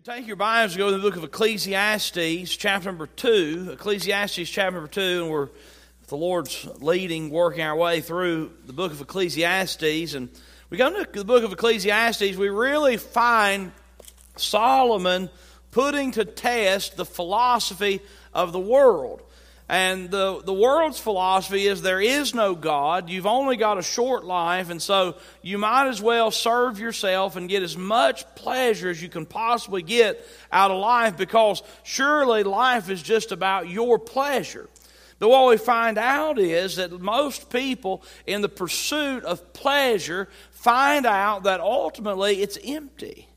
you take your Bibles, go to the book of Ecclesiastes, chapter number two. Ecclesiastes, chapter number two, and we're the Lord's leading, working our way through the book of Ecclesiastes. And we go into the book of Ecclesiastes, we really find Solomon putting to test the philosophy of the world. And the, the world's philosophy is there is no God. You've only got a short life, and so you might as well serve yourself and get as much pleasure as you can possibly get out of life because surely life is just about your pleasure. But what we find out is that most people, in the pursuit of pleasure, find out that ultimately it's empty.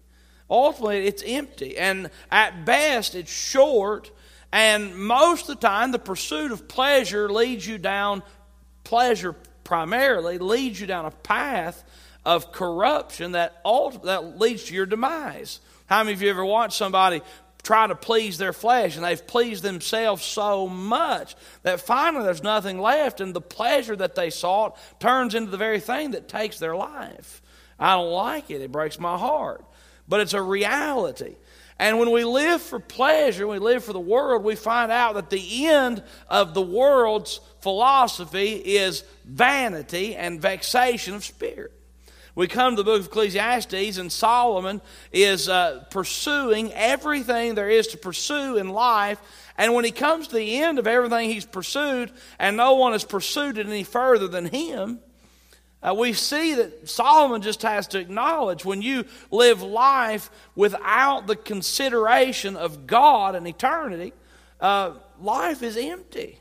Ultimately, it's empty. And at best, it's short and most of the time, the pursuit of pleasure leads you down, pleasure primarily leads you down a path of corruption that, ultimately, that leads to your demise. How many of you ever watched somebody try to please their flesh and they've pleased themselves so much that finally there's nothing left and the pleasure that they sought turns into the very thing that takes their life? I don't like it. It breaks my heart. But it's a reality. And when we live for pleasure, we live for the world, we find out that the end of the world's philosophy is vanity and vexation of spirit. We come to the book of Ecclesiastes, and Solomon is uh, pursuing everything there is to pursue in life. And when he comes to the end of everything he's pursued, and no one has pursued it any further than him, uh, we see that Solomon just has to acknowledge when you live life without the consideration of God and eternity, uh, life is empty.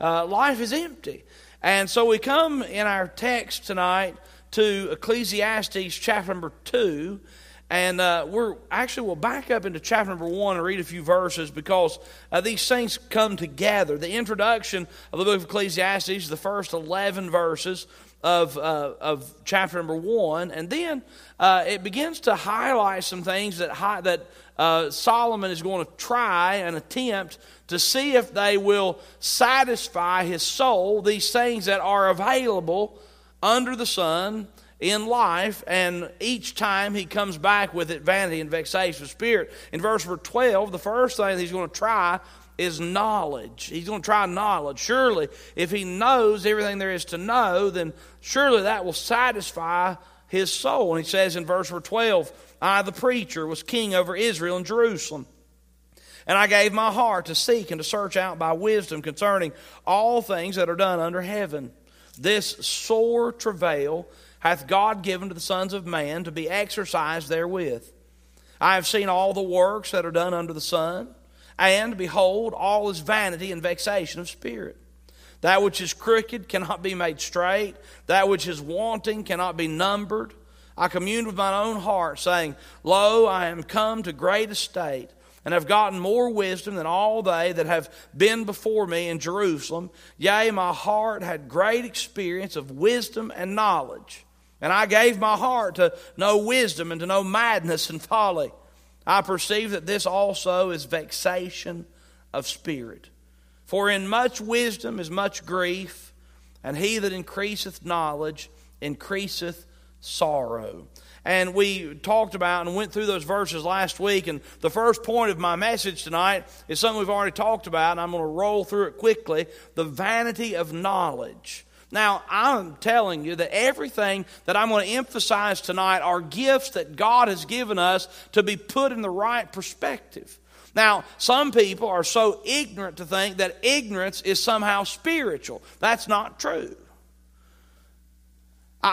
Uh, life is empty. And so we come in our text tonight to Ecclesiastes chapter number 2. And uh, we're actually, we'll back up into chapter number one and read a few verses because uh, these things come together. The introduction of the book of Ecclesiastes, the first 11 verses, of, uh, of chapter number one. And then uh, it begins to highlight some things that, hi- that uh, Solomon is going to try and attempt to see if they will satisfy his soul, these things that are available under the sun in life, and each time he comes back with it, vanity and vexation of spirit. In verse number 12, the first thing he's going to try is knowledge. He's going to try knowledge. Surely, if he knows everything there is to know, then surely that will satisfy his soul. And he says in verse 12, I, the preacher, was king over Israel and Jerusalem. And I gave my heart to seek and to search out by wisdom concerning all things that are done under heaven. This sore travail hath God given to the sons of man to be exercised therewith. I have seen all the works that are done under the sun and behold, all is vanity and vexation of spirit. That which is crooked cannot be made straight, that which is wanting cannot be numbered. I communed with my own heart, saying, Lo, I am come to great estate, and have gotten more wisdom than all they that have been before me in Jerusalem. Yea, my heart had great experience of wisdom and knowledge. And I gave my heart to know wisdom and to know madness and folly. I perceive that this also is vexation of spirit. For in much wisdom is much grief, and he that increaseth knowledge increaseth sorrow. And we talked about and went through those verses last week. And the first point of my message tonight is something we've already talked about, and I'm going to roll through it quickly the vanity of knowledge. Now, I'm telling you that everything that I'm going to emphasize tonight are gifts that God has given us to be put in the right perspective. Now, some people are so ignorant to think that ignorance is somehow spiritual. That's not true.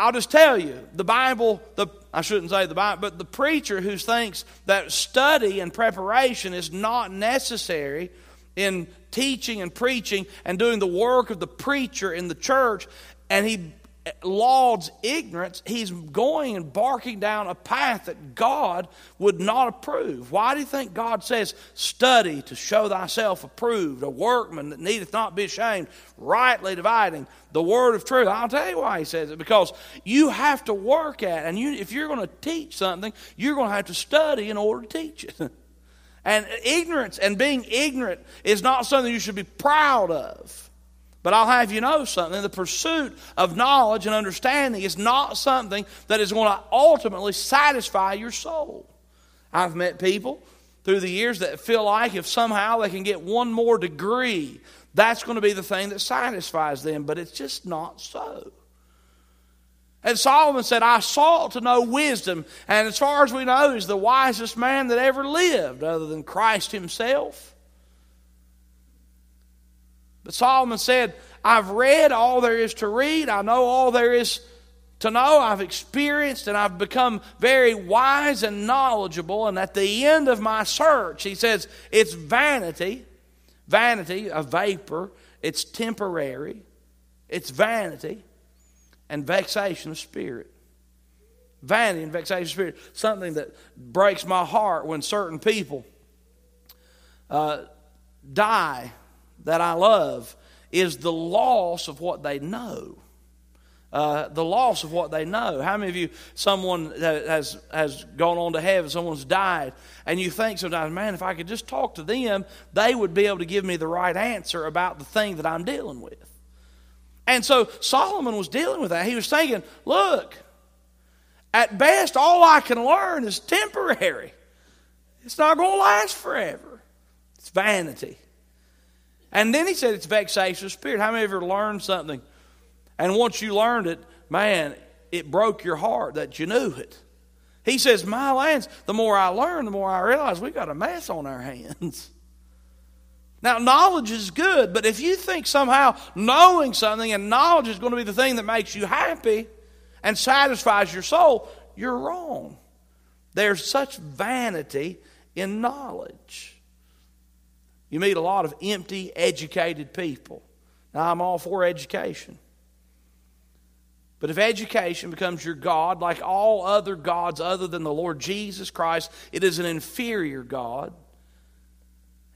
I'll just tell you, the Bible, the, I shouldn't say the Bible, but the preacher who thinks that study and preparation is not necessary in teaching and preaching and doing the work of the preacher in the church, and he lauds ignorance, he's going and barking down a path that God would not approve. Why do you think God says, Study to show thyself approved, a workman that needeth not be ashamed, rightly dividing the word of truth? I'll tell you why he says it. Because you have to work at it. And you, if you're going to teach something, you're going to have to study in order to teach it. And ignorance and being ignorant is not something you should be proud of. But I'll have you know something the pursuit of knowledge and understanding is not something that is going to ultimately satisfy your soul. I've met people through the years that feel like if somehow they can get one more degree, that's going to be the thing that satisfies them, but it's just not so. And Solomon said, I sought to know wisdom, and as far as we know, he's the wisest man that ever lived, other than Christ himself. But Solomon said, I've read all there is to read, I know all there is to know, I've experienced, and I've become very wise and knowledgeable. And at the end of my search, he says, it's vanity, vanity, a vapor, it's temporary, it's vanity and vexation of spirit. Vanity and vexation of spirit. Something that breaks my heart when certain people uh, die that I love is the loss of what they know. Uh, the loss of what they know. How many of you, someone has has gone on to heaven, someone's died, and you think sometimes, man, if I could just talk to them, they would be able to give me the right answer about the thing that I'm dealing with. And so Solomon was dealing with that. He was thinking, look, at best, all I can learn is temporary. It's not going to last forever. It's vanity. And then he said it's vexation of spirit. How many of you ever learned something? And once you learned it, man, it broke your heart that you knew it. He says, My lands, the more I learn, the more I realize we've got a mess on our hands. Now, knowledge is good, but if you think somehow knowing something and knowledge is going to be the thing that makes you happy and satisfies your soul, you're wrong. There's such vanity in knowledge. You meet a lot of empty, educated people. Now, I'm all for education. But if education becomes your God, like all other gods other than the Lord Jesus Christ, it is an inferior God.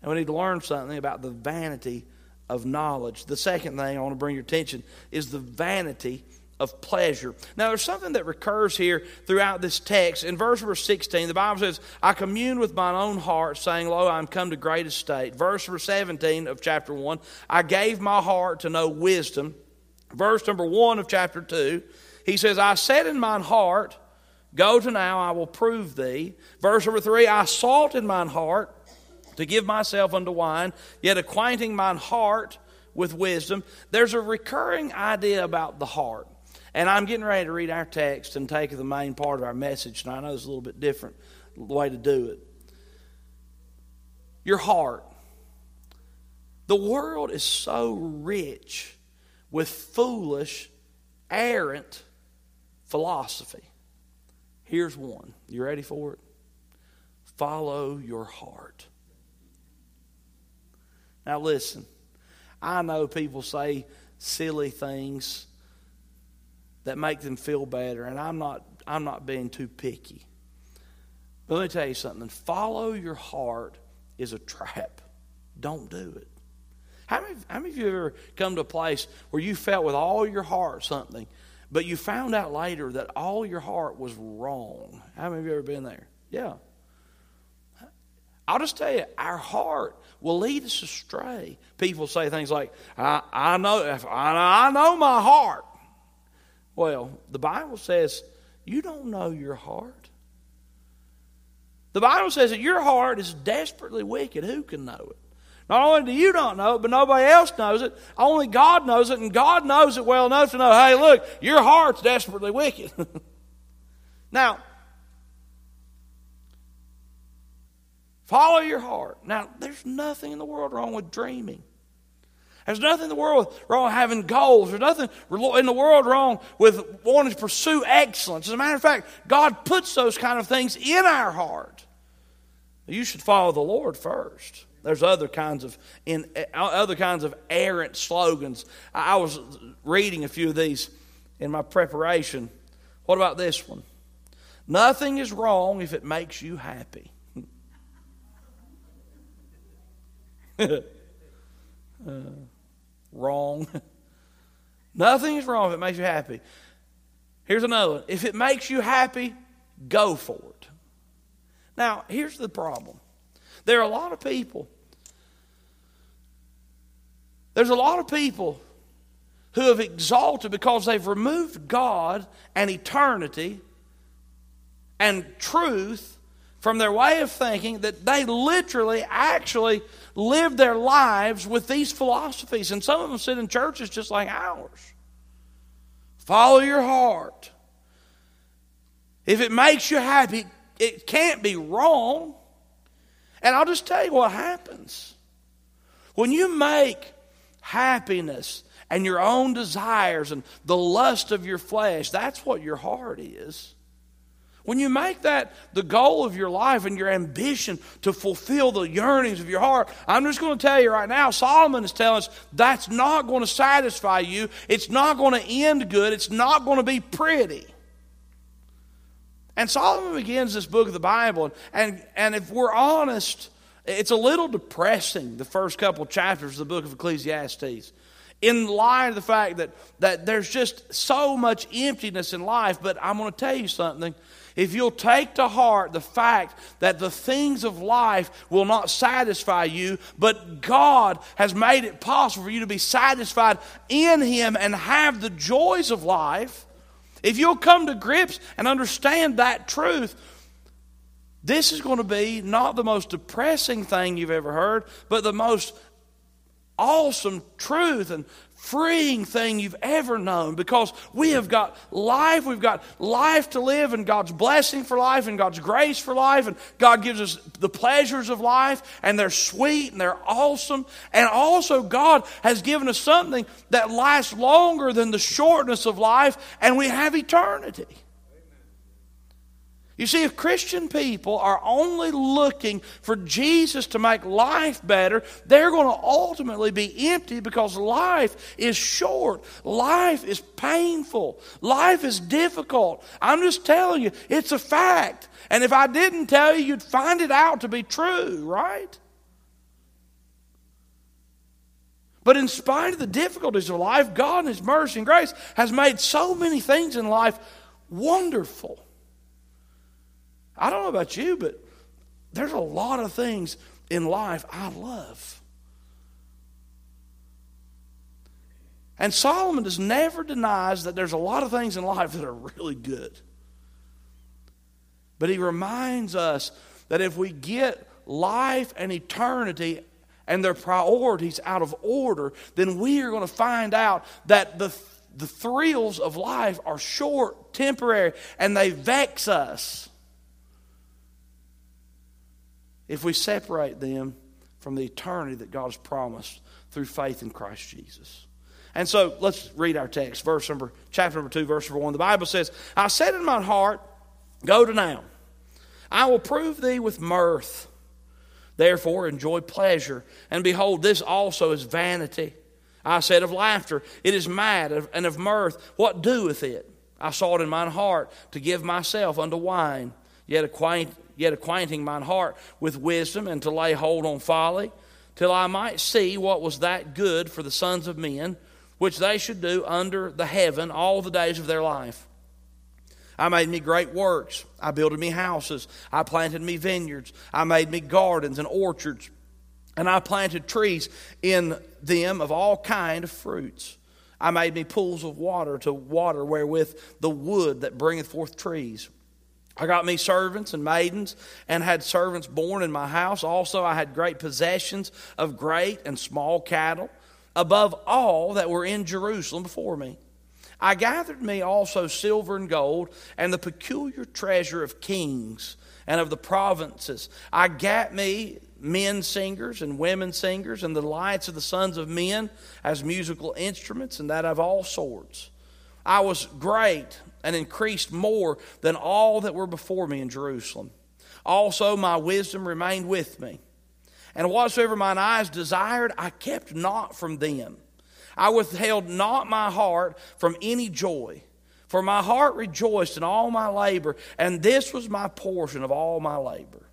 And we need to learn something about the vanity of knowledge. The second thing I want to bring your attention is the vanity of pleasure. Now, there's something that recurs here throughout this text. In verse number 16, the Bible says, I commune with mine own heart, saying, Lo, I am come to great estate. Verse number 17 of chapter 1, I gave my heart to know wisdom. Verse number 1 of chapter 2, he says, I said in mine heart, Go to now, I will prove thee. Verse number 3, I sought in mine heart to give myself unto wine, yet acquainting mine heart with wisdom. There's a recurring idea about the heart. And I'm getting ready to read our text and take the main part of our message. And I know it's a little bit different way to do it. Your heart. The world is so rich with foolish, errant philosophy. Here's one. You ready for it? Follow your heart. Now, listen, I know people say silly things that make them feel better, and I'm not, I'm not being too picky. But let me tell you something follow your heart is a trap. Don't do it. How many, how many of you ever come to a place where you felt with all your heart something, but you found out later that all your heart was wrong? How many of you ever been there? Yeah. I'll just tell you, our heart will lead us astray. People say things like, I, I know, I, I know my heart. Well, the Bible says you don't know your heart. The Bible says that your heart is desperately wicked. Who can know it? Not only do you not know it, but nobody else knows it. Only God knows it, and God knows it well enough to know, hey, look, your heart's desperately wicked. now, Follow your heart. Now, there's nothing in the world wrong with dreaming. There's nothing in the world wrong with having goals. There's nothing in the world wrong with wanting to pursue excellence. As a matter of fact, God puts those kind of things in our heart. You should follow the Lord first. There's other kinds of in other kinds of errant slogans. I was reading a few of these in my preparation. What about this one? Nothing is wrong if it makes you happy. uh, wrong. Nothing is wrong if it makes you happy. Here's another one. If it makes you happy, go for it. Now, here's the problem there are a lot of people. There's a lot of people who have exalted because they've removed God and eternity and truth from their way of thinking that they literally actually live their lives with these philosophies. And some of them sit in churches just like ours. Follow your heart. If it makes you happy, it can't be wrong. And I'll just tell you what happens. When you make happiness and your own desires and the lust of your flesh, that's what your heart is. When you make that the goal of your life and your ambition to fulfill the yearnings of your heart, I'm just going to tell you right now, Solomon is telling us that's not going to satisfy you. It's not going to end good. It's not going to be pretty. And Solomon begins this book of the Bible, and, and if we're honest, it's a little depressing, the first couple chapters of the book of Ecclesiastes in light of the fact that, that there's just so much emptiness in life. But I'm going to tell you something if you'll take to heart the fact that the things of life will not satisfy you, but God has made it possible for you to be satisfied in Him and have the joys of life, if you'll come to grips and understand that truth, this is going to be not the most depressing thing you've ever heard, but the most awesome truth and freeing thing you've ever known because we have got life. We've got life to live and God's blessing for life and God's grace for life. And God gives us the pleasures of life and they're sweet and they're awesome. And also, God has given us something that lasts longer than the shortness of life and we have eternity. You see, if Christian people are only looking for Jesus to make life better, they're going to ultimately be empty because life is short. Life is painful. Life is difficult. I'm just telling you, it's a fact. And if I didn't tell you, you'd find it out to be true, right? But in spite of the difficulties of life, God in His mercy and grace has made so many things in life wonderful. I don't know about you, but there's a lot of things in life I love. And Solomon just never denies that there's a lot of things in life that are really good. But he reminds us that if we get life and eternity and their priorities out of order, then we are going to find out that the, the thrills of life are short, temporary, and they vex us if we separate them from the eternity that God has promised through faith in Christ Jesus. And so let's read our text, verse number, chapter number 2, verse number 1. The Bible says, I said in my heart, Go to now. I will prove thee with mirth. Therefore, enjoy pleasure. And behold, this also is vanity. I said of laughter, It is mad, and of mirth, what doeth it? I sought in mine heart to give myself unto wine, yet acquaint yet acquainting mine heart with wisdom, and to lay hold on folly, till I might see what was that good for the sons of men, which they should do under the heaven all the days of their life. I made me great works. I builded me houses. I planted me vineyards. I made me gardens and orchards. And I planted trees in them of all kind of fruits. I made me pools of water to water wherewith the wood that bringeth forth trees. I got me servants and maidens and had servants born in my house. Also, I had great possessions of great and small cattle, above all that were in Jerusalem before me. I gathered me also silver and gold and the peculiar treasure of kings and of the provinces. I gat me men singers and women singers and the lights of the sons of men as musical instruments and that of all sorts. I was great and increased more than all that were before me in Jerusalem. Also, my wisdom remained with me. And whatsoever mine eyes desired, I kept not from them. I withheld not my heart from any joy. For my heart rejoiced in all my labor, and this was my portion of all my labor.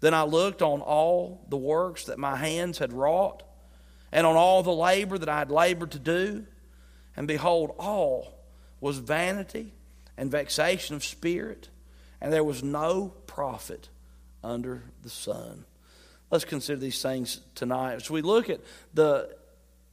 Then I looked on all the works that my hands had wrought, and on all the labor that I had labored to do, and behold, all was vanity and vexation of spirit, and there was no profit under the sun. Let's consider these things tonight. As we look at the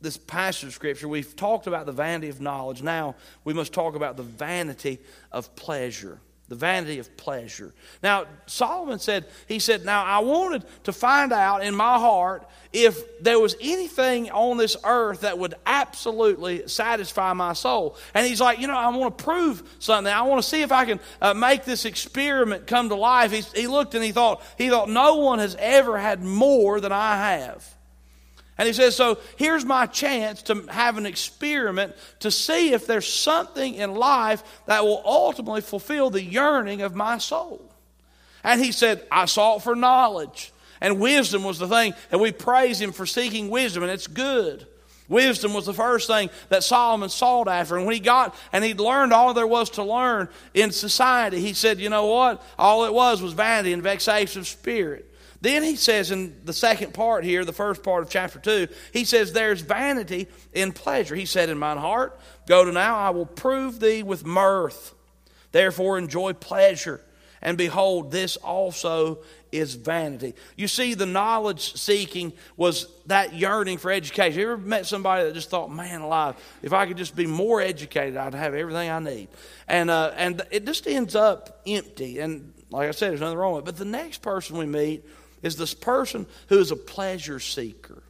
this passage of scripture, we've talked about the vanity of knowledge. Now we must talk about the vanity of pleasure. The vanity of pleasure. Now, Solomon said, he said, Now I wanted to find out in my heart if there was anything on this earth that would absolutely satisfy my soul. And he's like, You know, I want to prove something. I want to see if I can uh, make this experiment come to life. He, he looked and he thought, he thought, No one has ever had more than I have. And he says, So here's my chance to have an experiment to see if there's something in life that will ultimately fulfill the yearning of my soul. And he said, I sought for knowledge. And wisdom was the thing. And we praise him for seeking wisdom, and it's good. Wisdom was the first thing that Solomon sought after. And when he got and he'd learned all there was to learn in society, he said, You know what? All it was was vanity and vexation of spirit. Then he says in the second part here, the first part of chapter 2, he says, There's vanity in pleasure. He said, In mine heart, go to now, I will prove thee with mirth. Therefore, enjoy pleasure. And behold, this also is vanity. You see, the knowledge seeking was that yearning for education. You ever met somebody that just thought, man alive, if I could just be more educated, I'd have everything I need. And, uh, and it just ends up empty. And like I said, there's nothing wrong with it. But the next person we meet is this person who is a pleasure seeker.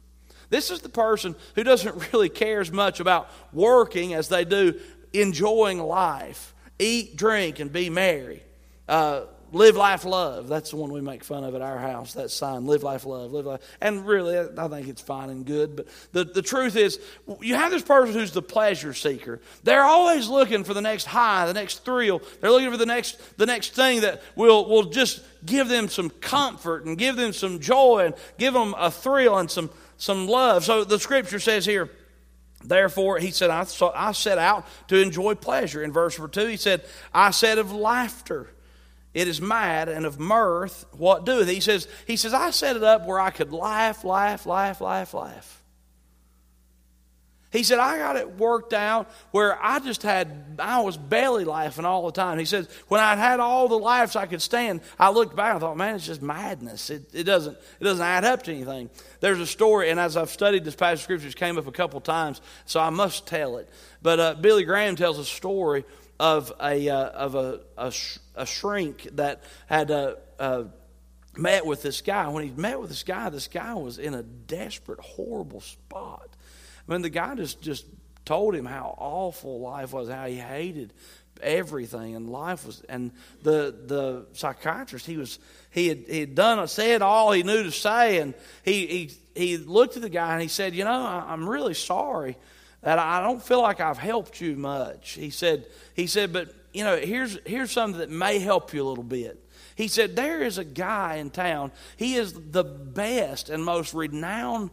This is the person who doesn't really care as much about working as they do enjoying life. Eat, drink, and be merry. Uh, live, life, love. That's the one we make fun of at our house. That sign, live, life, love, live, life. And really, I think it's fine and good. But the, the truth is, you have this person who's the pleasure seeker. They're always looking for the next high, the next thrill. They're looking for the next, the next thing that will, will just give them some comfort and give them some joy and give them a thrill and some, some love. So the scripture says here, Therefore, he said, I, I set out to enjoy pleasure. In verse number 2, he said, I said of laughter it is mad and of mirth what doeth. He says he says i set it up where i could laugh laugh laugh laugh laugh. He said i got it worked out where i just had i was belly laughing all the time. He says when i had all the laughs i could stand i looked back and thought man it's just madness. It, it doesn't it doesn't add up to anything there's a story and as i've studied this passage of scriptures came up a couple times so i must tell it. But uh, billy graham tells a story of a uh, of a, a, sh- a, shrink that had uh, uh, met with this guy. When he met with this guy, this guy was in a desperate, horrible spot. I mean, the guy just just told him how awful life was, how he hated everything, and life was. And the the psychiatrist, he was he had he had done said all he knew to say, and he he he looked at the guy and he said, "You know, I, I'm really sorry." that I don't feel like I've helped you much. He said, he said, but you know, here's here's something that may help you a little bit. He said, there is a guy in town. He is the best and most renowned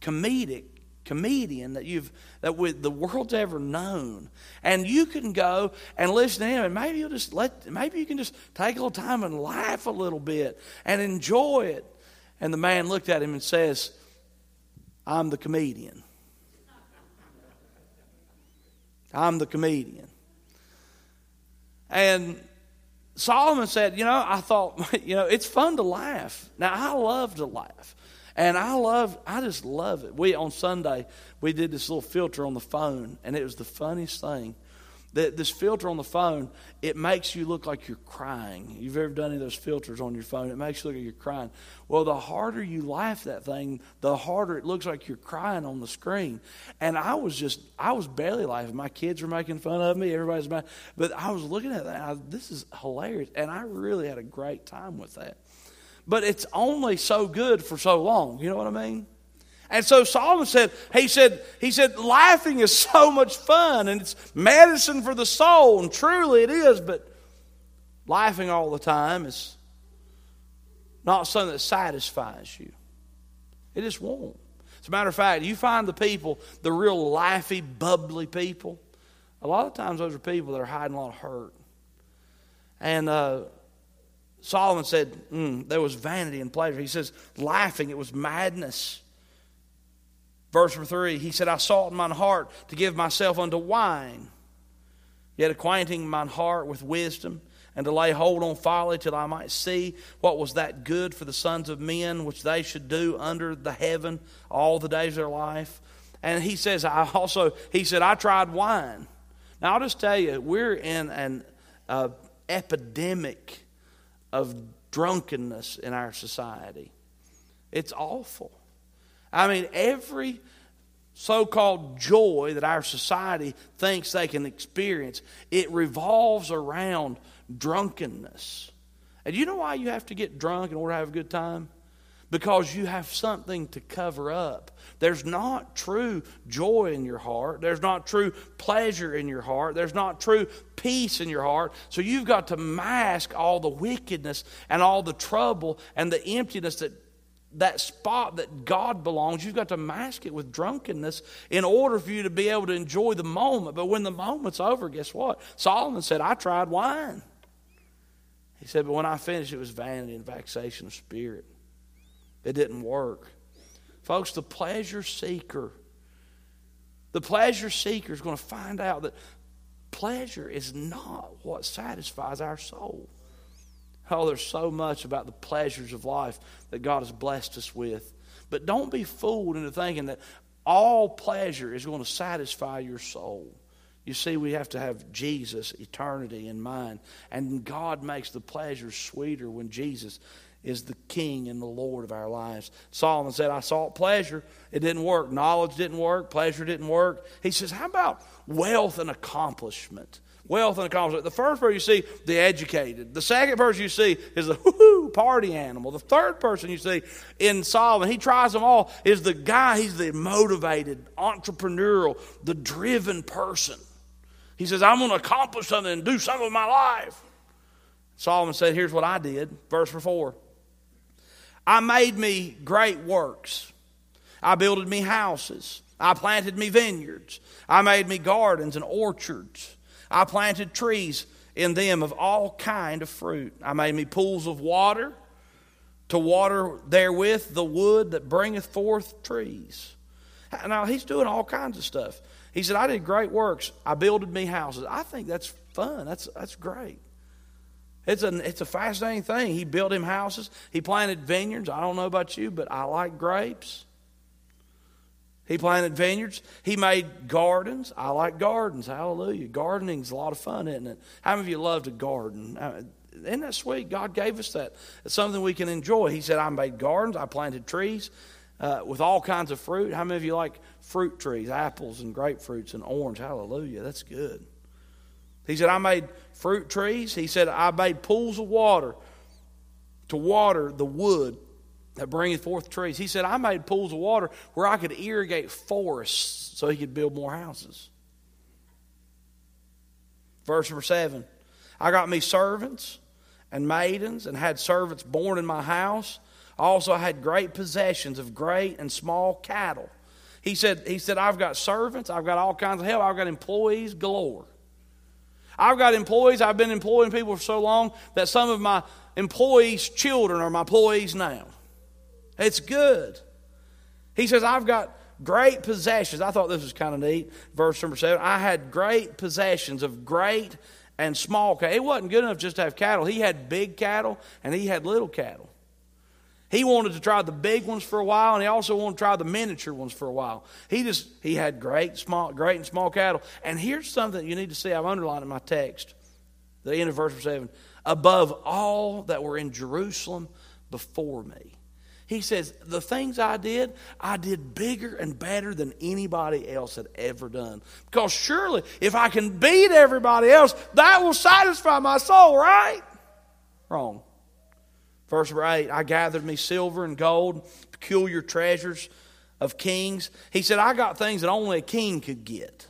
comedic comedian that you've that we, the world's ever known and you can go and listen to him and maybe you'll just let maybe you can just take a little time and laugh a little bit and enjoy it and the man looked at him and says i'm the comedian I'm the comedian. And Solomon said, You know, I thought, you know, it's fun to laugh. Now, I love to laugh. And I love, I just love it. We, on Sunday, we did this little filter on the phone, and it was the funniest thing that this filter on the phone, it makes you look like you're crying. You've ever done any of those filters on your phone? It makes you look like you're crying. Well, the harder you laugh that thing, the harder it looks like you're crying on the screen. And I was just, I was barely laughing. My kids were making fun of me. Everybody's mad. But I was looking at that. I, this is hilarious. And I really had a great time with that. But it's only so good for so long. You know what I mean? And so Solomon said, he said, he said, laughing is so much fun and it's medicine for the soul, and truly it is, but laughing all the time is not something that satisfies you. It just won't. As a matter of fact, you find the people, the real laughy, bubbly people, a lot of times those are people that are hiding a lot of hurt. And uh, Solomon said mm, there was vanity and pleasure. He says, laughing, it was madness. Verse 3, he said, I sought in mine heart to give myself unto wine, yet acquainting mine heart with wisdom, and to lay hold on folly till I might see what was that good for the sons of men which they should do under the heaven all the days of their life. And he says, I also, he said, I tried wine. Now I'll just tell you, we're in an uh, epidemic of drunkenness in our society. It's awful. I mean, every so called joy that our society thinks they can experience, it revolves around drunkenness. And you know why you have to get drunk in order to have a good time? Because you have something to cover up. There's not true joy in your heart. There's not true pleasure in your heart. There's not true peace in your heart. So you've got to mask all the wickedness and all the trouble and the emptiness that that spot that God belongs, you've got to mask it with drunkenness in order for you to be able to enjoy the moment. But when the moment's over, guess what? Solomon said, I tried wine. He said, but when I finished, it was vanity and vexation of spirit. It didn't work. Folks, the pleasure seeker, the pleasure seeker is going to find out that pleasure is not what satisfies our soul. Oh, there's so much about the pleasures of life that God has blessed us with. But don't be fooled into thinking that all pleasure is going to satisfy your soul. You see, we have to have Jesus, eternity in mind. And God makes the pleasures sweeter when Jesus is the King and the Lord of our lives. Solomon said, I sought pleasure. It didn't work. Knowledge didn't work. Pleasure didn't work. He says, How about wealth and accomplishment? Wealth and accomplishment. The first person you see, the educated. The second person you see is the whoo party animal. The third person you see in Solomon, he tries them all, is the guy, he's the motivated, entrepreneurial, the driven person. He says, I'm going to accomplish something and do something with my life. Solomon said, Here's what I did. Verse 4 I made me great works. I builded me houses. I planted me vineyards. I made me gardens and orchards. I planted trees in them of all kind of fruit. I made me pools of water to water therewith the wood that bringeth forth trees. Now, he's doing all kinds of stuff. He said, I did great works. I builded me houses. I think that's fun. That's, that's great. It's a, it's a fascinating thing. He built him houses. He planted vineyards. I don't know about you, but I like grapes. He planted vineyards. He made gardens. I like gardens. Hallelujah. Gardening's a lot of fun, isn't it? How many of you love to garden? Uh, isn't that sweet? God gave us that. It's something we can enjoy. He said, I made gardens. I planted trees uh, with all kinds of fruit. How many of you like fruit trees, apples and grapefruits and orange? Hallelujah. That's good. He said, I made fruit trees. He said, I made pools of water to water the wood that bringeth forth trees. He said, I made pools of water where I could irrigate forests so he could build more houses. Verse number seven I got me servants and maidens and had servants born in my house. Also, I had great possessions of great and small cattle. He said, he said, I've got servants, I've got all kinds of help, I've got employees galore. I've got employees, I've been employing people for so long that some of my employees' children are my employees now. It's good. He says, I've got great possessions. I thought this was kind of neat. Verse number seven I had great possessions of great and small cattle. It wasn't good enough just to have cattle, he had big cattle and he had little cattle. He wanted to try the big ones for a while, and he also wanted to try the miniature ones for a while. He just he had great, small, great and small cattle. And here's something you need to see. I've underlined in my text, the end of verse seven. Above all that were in Jerusalem before me. He says, The things I did, I did bigger and better than anybody else had ever done. Because surely, if I can beat everybody else, that will satisfy my soul, right? Wrong. Verse 8 I gathered me silver and gold, peculiar treasures of kings. He said, I got things that only a king could get.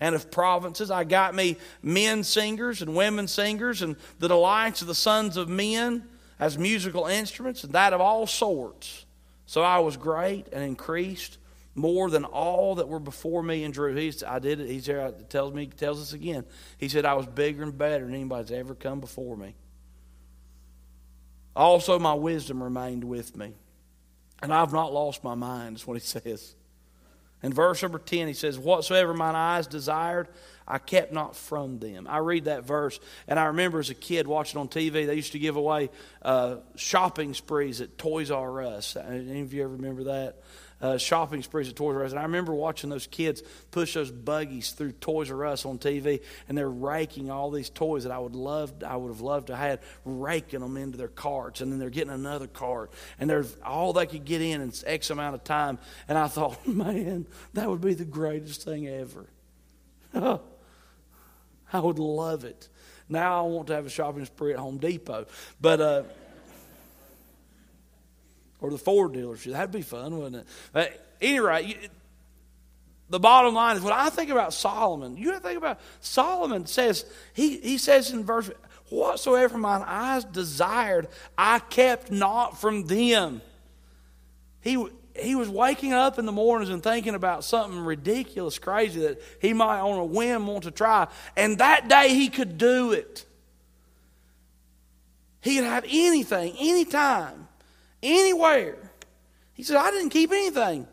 And of provinces, I got me men singers and women singers and the delights of the sons of men as musical instruments, and that of all sorts. So I was great and increased more than all that were before me and Drew. I did it. He's. Tells me, tells us again. He said I was bigger and better than anybody's ever come before me. Also, my wisdom remained with me, and I've not lost my mind. Is what he says. In verse number ten, he says, "Whatsoever mine eyes desired, I kept not from them. I read that verse, and I remember as a kid watching on TV, they used to give away uh, shopping sprees at Toys R Us. Any of you ever remember that? uh, shopping sprees at Toys R Us. And I remember watching those kids push those buggies through Toys R Us on TV, and they're raking all these toys that I would love, I would have loved to have, had raking them into their carts, and then they're getting another cart, and they're all they could get in in X amount of time. And I thought, man, that would be the greatest thing ever. I would love it. Now I want to have a shopping spree at Home Depot, but. Uh, or the Ford dealership. That'd be fun, wouldn't it? But any rate, the bottom line is when I think about Solomon, you think about Solomon says, he, he says in verse, whatsoever mine eyes desired, I kept not from them. He, he was waking up in the mornings and thinking about something ridiculous, crazy that he might on a whim want to try. And that day he could do it. He could have anything, anytime anywhere. He said, I didn't keep anything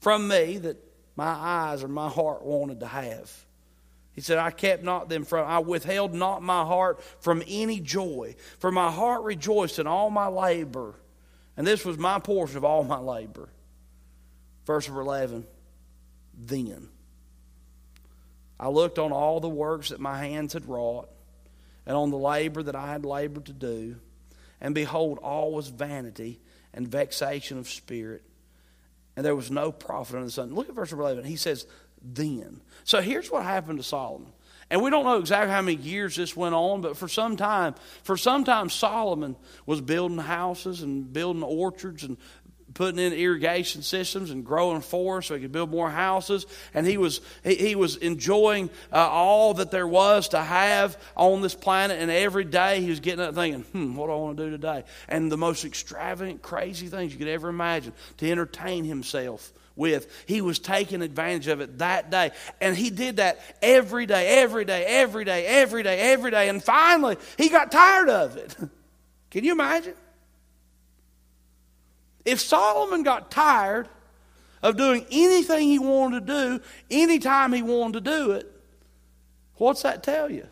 from me that my eyes or my heart wanted to have. He said, I kept not them from, I withheld not my heart from any joy, for my heart rejoiced in all my labor. And this was my portion of all my labor. Verse 11, then. I looked on all the works that my hands had wrought, and on the labor that I had labored to do and behold, all was vanity and vexation of spirit, and there was no profit under the sun. Look at verse 11. He says, then. So here's what happened to Solomon. And we don't know exactly how many years this went on, but for some time, for some time, Solomon was building houses and building orchards and putting in irrigation systems and growing forests so he could build more houses. And he was, he, he was enjoying uh, all that there was to have on this planet. And every day he was getting up thinking, hmm, what do I want to do today? And the most extravagant, crazy things you could ever imagine to entertain himself with. He was taking advantage of it that day. And he did that every day, every day, every day, every day, every day. And finally, he got tired of it. Can you imagine? If Solomon got tired of doing anything he wanted to do, anytime he wanted to do it, what's that tell you?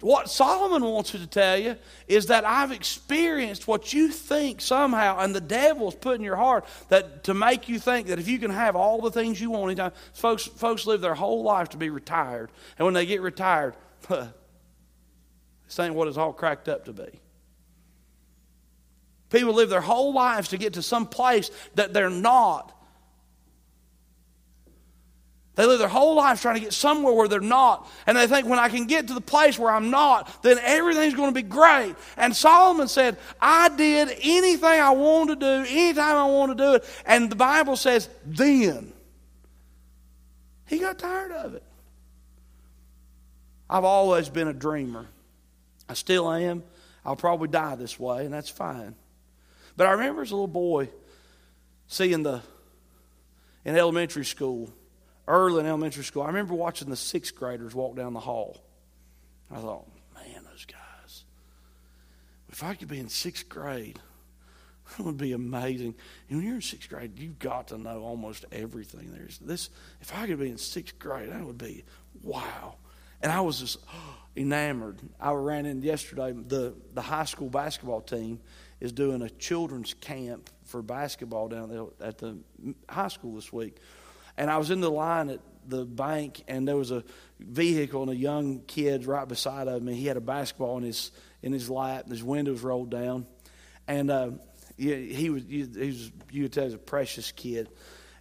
What Solomon wants to tell you is that I've experienced what you think somehow, and the devil's put in your heart that to make you think that if you can have all the things you want anytime, folks, folks live their whole life to be retired, and when they get retired, this ain't what it's all cracked up to be. People live their whole lives to get to some place that they're not. They live their whole lives trying to get somewhere where they're not. And they think, when I can get to the place where I'm not, then everything's going to be great. And Solomon said, I did anything I wanted to do, anytime I wanted to do it. And the Bible says, then. He got tired of it. I've always been a dreamer. I still am. I'll probably die this way, and that's fine. But I remember as a little boy seeing the, in elementary school, early in elementary school, I remember watching the sixth graders walk down the hall. I thought, man, those guys. If I could be in sixth grade, that would be amazing. And when you're in sixth grade, you've got to know almost everything. There's this. If I could be in sixth grade, that would be wow. And I was just oh, enamored. I ran in yesterday. The the high school basketball team is doing a children's camp for basketball down there at the high school this week. And I was in the line at the bank, and there was a vehicle and a young kid right beside of me. He had a basketball in his in his lap, and his windows rolled down. And uh, he, he was he was you could tell he's a precious kid.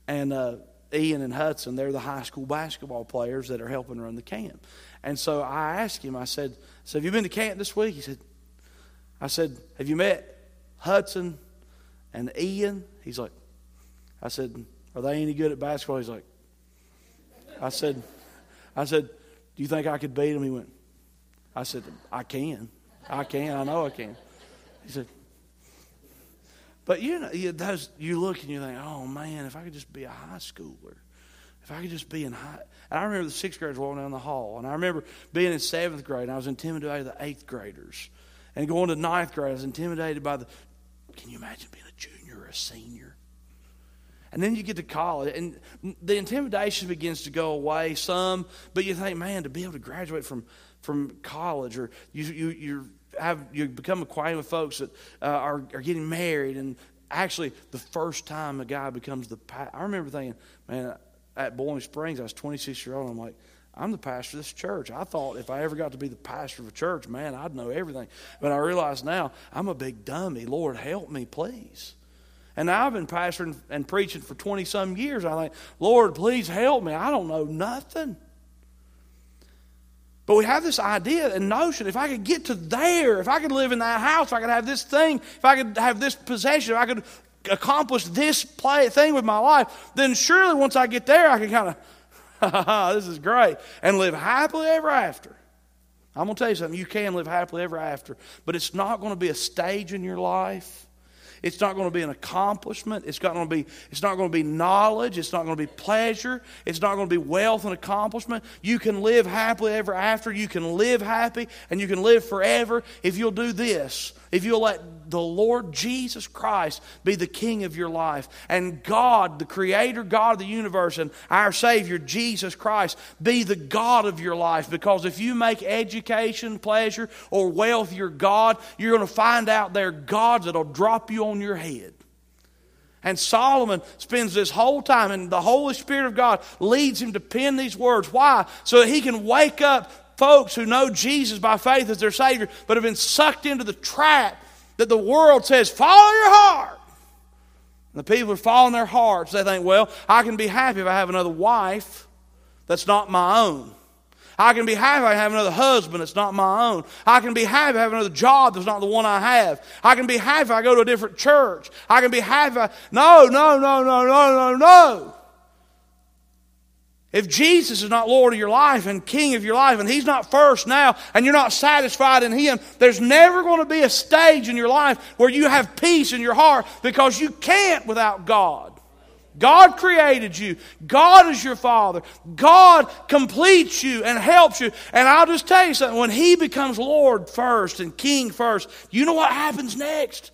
And uh, Ian and Hudson, they're the high school basketball players that are helping run the camp. And so I asked him, I said, "So have you been to camp this week?" He said, "I said, have you met Hudson and Ian. He's like, I said, Are they any good at basketball? He's like, I said, I said, Do you think I could beat him? He went, I said, I can. I can. I know I can. He said, but you know, you, those, you look and you think, oh man, if I could just be a high schooler, if I could just be in high. And I remember the sixth graders walking down the hall, and I remember being in seventh grade, and I was intimidated by the eighth graders. And going to ninth grade, I was intimidated by the can you imagine being a junior or a senior? And then you get to college, and the intimidation begins to go away some, but you think, man, to be able to graduate from, from college, or you, you, you, have, you become acquainted with folks that uh, are, are getting married, and actually, the first time a guy becomes the I remember thinking, man, at Bowling Springs, I was 26 years old, I'm like, I'm the pastor of this church. I thought if I ever got to be the pastor of a church, man, I'd know everything. But I realize now I'm a big dummy. Lord, help me, please. And I've been pastoring and preaching for 20 some years. I think, Lord, please help me. I don't know nothing. But we have this idea and notion if I could get to there, if I could live in that house, if I could have this thing, if I could have this possession, if I could accomplish this play, thing with my life, then surely once I get there, I can kind of, this is great, and live happily ever after. I'm going to tell you something. You can live happily ever after, but it's not going to be a stage in your life. It's not going to be an accomplishment. It's not going to be, it's not going to be knowledge. It's not going to be pleasure. It's not going to be wealth and accomplishment. You can live happily ever after. You can live happy and you can live forever if you'll do this. If you'll let the Lord Jesus Christ be the king of your life and God, the creator God of the universe and our Savior Jesus Christ be the God of your life. Because if you make education, pleasure, or wealth your God, you're going to find out they're gods that'll drop you on your head. And Solomon spends this whole time, and the Holy Spirit of God leads him to pen these words. Why? So that he can wake up folks who know Jesus by faith as their Savior, but have been sucked into the trap that the world says, follow your heart. And the people are following their hearts. They think, well, I can be happy if I have another wife that's not my own. I can be happy if I have another husband that's not my own. I can be happy if I have another job that's not the one I have. I can be happy if I go to a different church. I can be happy I. No, no, no, no, no, no, no. If Jesus is not Lord of your life and King of your life, and He's not first now, and you're not satisfied in Him, there's never going to be a stage in your life where you have peace in your heart because you can't without God. God created you. God is your Father. God completes you and helps you. And I'll just tell you something when He becomes Lord first and King first, you know what happens next?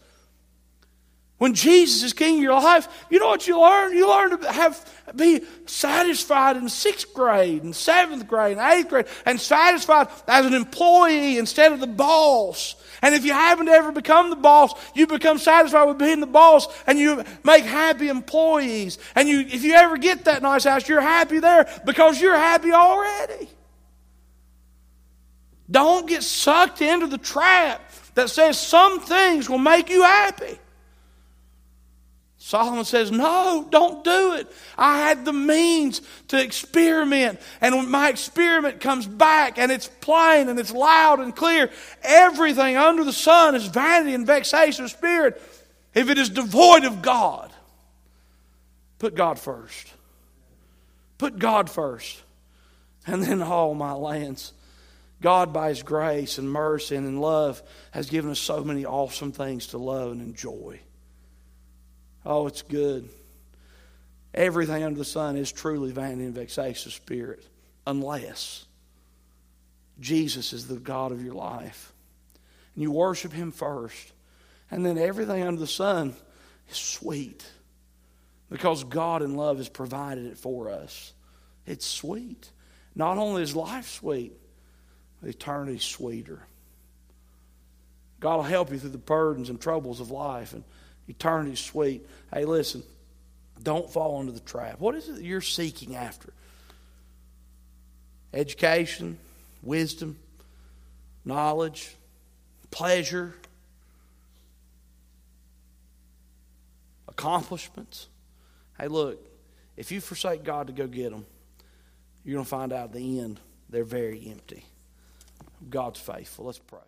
When Jesus is king of your life, you know what you learn? You learn to have be satisfied in sixth grade and seventh grade and eighth grade and satisfied as an employee instead of the boss. And if you haven't ever become the boss, you become satisfied with being the boss and you make happy employees. And you if you ever get that nice house, you're happy there because you're happy already. Don't get sucked into the trap that says some things will make you happy. Solomon says, No, don't do it. I had the means to experiment, and when my experiment comes back and it's plain and it's loud and clear, everything under the sun is vanity and vexation of spirit if it is devoid of God. Put God first. Put God first. And then all my lands. God, by His grace and mercy and in love, has given us so many awesome things to love and enjoy. Oh, it's good. Everything under the sun is truly vanity and vexation of spirit, unless Jesus is the God of your life. And you worship Him first. And then everything under the sun is sweet because God in love has provided it for us. It's sweet. Not only is life sweet, eternity's sweeter. God will help you through the burdens and troubles of life. And Eternity's sweet. Hey, listen, don't fall into the trap. What is it that you're seeking after? Education, wisdom, knowledge, pleasure, accomplishments. Hey, look, if you forsake God to go get them, you're going to find out at the end they're very empty. God's faithful. Let's pray.